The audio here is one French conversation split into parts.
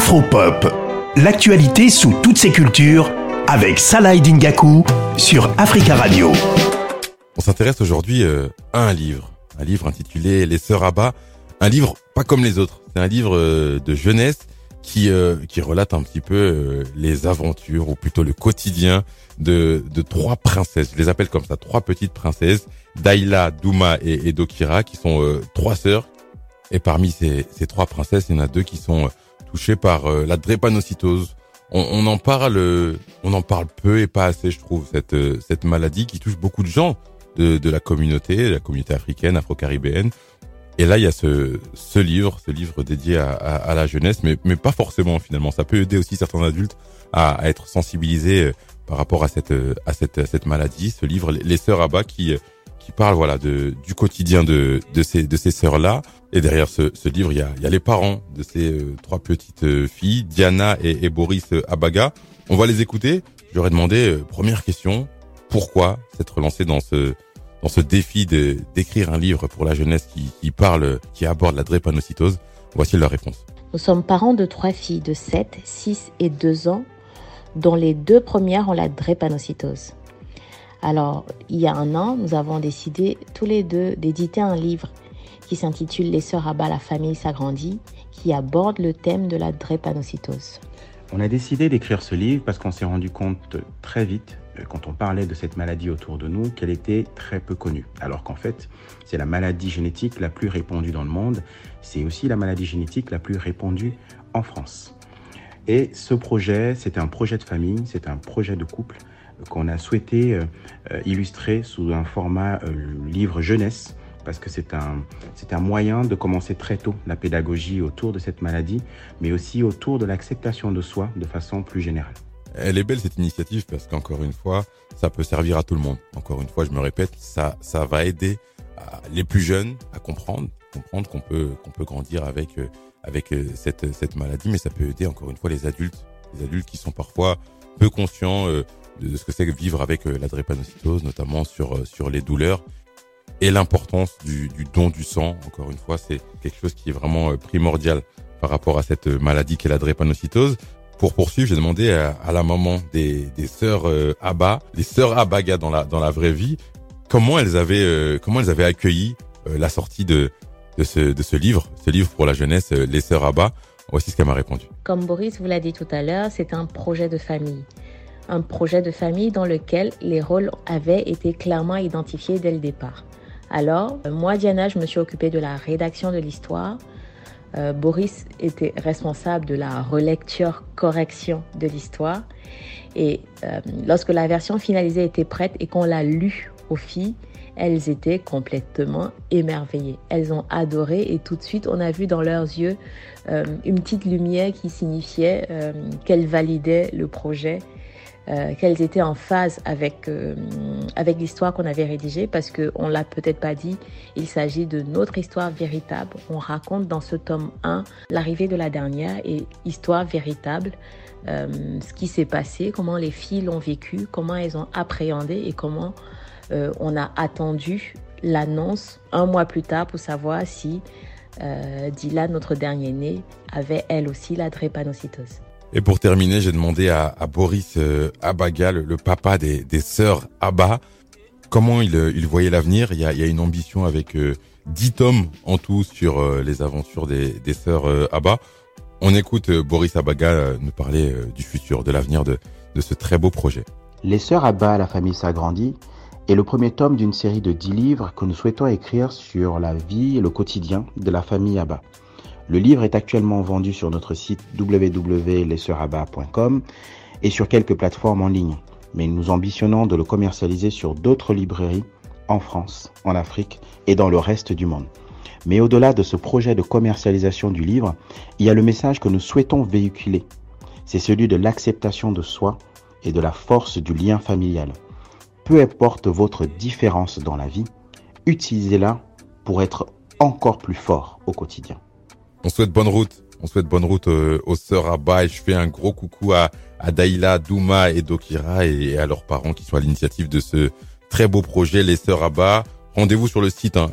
Afropop, l'actualité sous toutes ses cultures avec Salah Dingaku sur Africa Radio. On s'intéresse aujourd'hui euh, à un livre, un livre intitulé Les Sœurs Abba, un livre pas comme les autres, c'est un livre euh, de jeunesse qui euh, qui relate un petit peu les aventures ou plutôt le quotidien de de trois princesses. Je les appelle comme ça, trois petites princesses, Daila, Douma et, Dokira, qui sont trois sœurs. Et parmi ces, ces trois princesses, il y en a deux qui sont touché par euh, la drépanocytose. On, on, en parle, euh, on en parle peu et pas assez, je trouve, cette euh, cette maladie qui touche beaucoup de gens de, de la communauté, la communauté africaine, afro-caribéenne. Et là, il y a ce, ce livre, ce livre dédié à, à, la jeunesse, mais, mais pas forcément finalement. Ça peut aider aussi certains adultes à, à être sensibilisés par rapport à cette, à cette, à cette maladie. Ce livre, Les Sœurs Abba, qui, parle voilà de du quotidien de de ces de ces sœurs là et derrière ce, ce livre il y a y a les parents de ces euh, trois petites euh, filles Diana et, et, Boris euh, Abaga. On va les écouter. Je leur ai demandé première question. Pourquoi s'être lancé dans ce dans ce défi de d'écrire un livre pour la jeunesse qui, qui parle qui aborde la drépanocytose? Voici leur réponse. Nous sommes parents de trois filles de 7 6 et 2 ans dont les deux premières ont la drépanocytose alors, il y a un an, nous avons décidé tous les deux d'éditer un livre qui s'intitule Les sœurs bas, la famille s'agrandit, qui aborde le thème de la drépanocytose. On a décidé d'écrire ce livre parce qu'on s'est rendu compte très vite, euh, quand on parlait de cette maladie autour de nous, qu'elle était très peu connue. Alors qu'en fait, c'est la maladie génétique la plus répandue dans le monde. C'est aussi la maladie génétique la plus répandue en France. Et ce projet, c'était un projet de famille, c'est un projet de couple qu'on a souhaité euh, euh, illustrer sous un format euh, livre jeunesse parce que c'est un, c'est un moyen de commencer très tôt la pédagogie autour de cette maladie, mais aussi autour de l'acceptation de soi de façon plus générale. Elle est belle cette initiative parce qu'encore une fois, ça peut servir à tout le monde. Encore une fois, je me répète, ça, ça va aider les plus jeunes à comprendre, comprendre qu'on peut, qu'on peut grandir avec, avec cette, cette maladie, mais ça peut aider encore une fois les adultes, les adultes qui sont parfois peu conscients de ce que c'est que vivre avec euh, la drépanocytose, notamment sur, euh, sur les douleurs et l'importance du, du, don du sang. Encore une fois, c'est quelque chose qui est vraiment euh, primordial par rapport à cette maladie qu'est la drépanocytose. Pour poursuivre, j'ai demandé à, la maman des, des sœurs euh, Abba, les sœurs Abaga dans la dans la vraie vie, comment elles avaient comment elles avaient accueilli la sortie de de ce de ce livre, ce livre pour la jeunesse, les sœurs Abba. Voici ce qu'elle m'a répondu. Comme Boris vous l'a dit tout à l'heure, c'est un projet de famille un projet de famille dans lequel les rôles avaient été clairement identifiés dès le départ. Alors, moi, Diana, je me suis occupée de la rédaction de l'histoire. Euh, Boris était responsable de la relecture, correction de l'histoire. Et euh, lorsque la version finalisée était prête et qu'on l'a lue aux filles, elles étaient complètement émerveillées. Elles ont adoré et tout de suite, on a vu dans leurs yeux euh, une petite lumière qui signifiait qu'elles validaient le projet euh, qu'elles étaient en phase avec, euh, avec l'histoire qu'on avait rédigée parce qu'on ne l'a peut-être pas dit, il s'agit de notre histoire véritable. On raconte dans ce tome 1 l'arrivée de la dernière et histoire véritable, euh, ce qui s'est passé, comment les filles l'ont vécu, comment elles ont appréhendé et comment on a attendu l'annonce un mois plus tard pour savoir si Dila, notre dernier né, avait elle aussi la drépanocytose. Et pour terminer, j'ai demandé à, Boris euh, Abaga, le, papa des, sœurs Abba, comment il, euh, voyait l'avenir. Il, y a, une ambition avec euh, 10 tomes en tout sur euh, les aventures des, sœurs Abba. On écoute Boris Abaga nous parler du futur, de l'avenir de, de ce très beau projet. Les sœurs Abba, la famille s'agrandit, est le premier tome d'une série de 10 livres que nous souhaitons écrire sur la vie et le quotidien de la famille Abba. Le livre est actuellement vendu sur notre site www.lesseuraba.com et sur quelques plateformes en ligne, mais nous ambitionnons de le commercialiser sur d'autres librairies en France, en Afrique et dans le reste du monde. Mais au-delà de ce projet de commercialisation du livre, il y a le message que nous souhaitons véhiculer. C'est celui de l'acceptation de soi et de la force du lien familial. Peu importe votre différence dans la vie, utilisez-la pour être encore plus fort au quotidien. On souhaite bonne route. On souhaite bonne route euh, aux sœurs Abba et je fais un gros coucou à, à Daïla, Douma et Dokira et à leurs parents qui sont à l'initiative de ce très beau projet, les sœurs Abba. rendez-vous sur le site hein.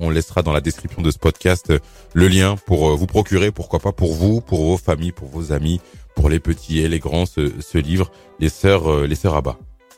On laissera dans la description de ce podcast le lien pour vous procurer, pourquoi pas pour vous, pour vos familles, pour vos amis, pour les petits et les grands, ce, ce livre, Les Sœurs, les Sœurs Abba.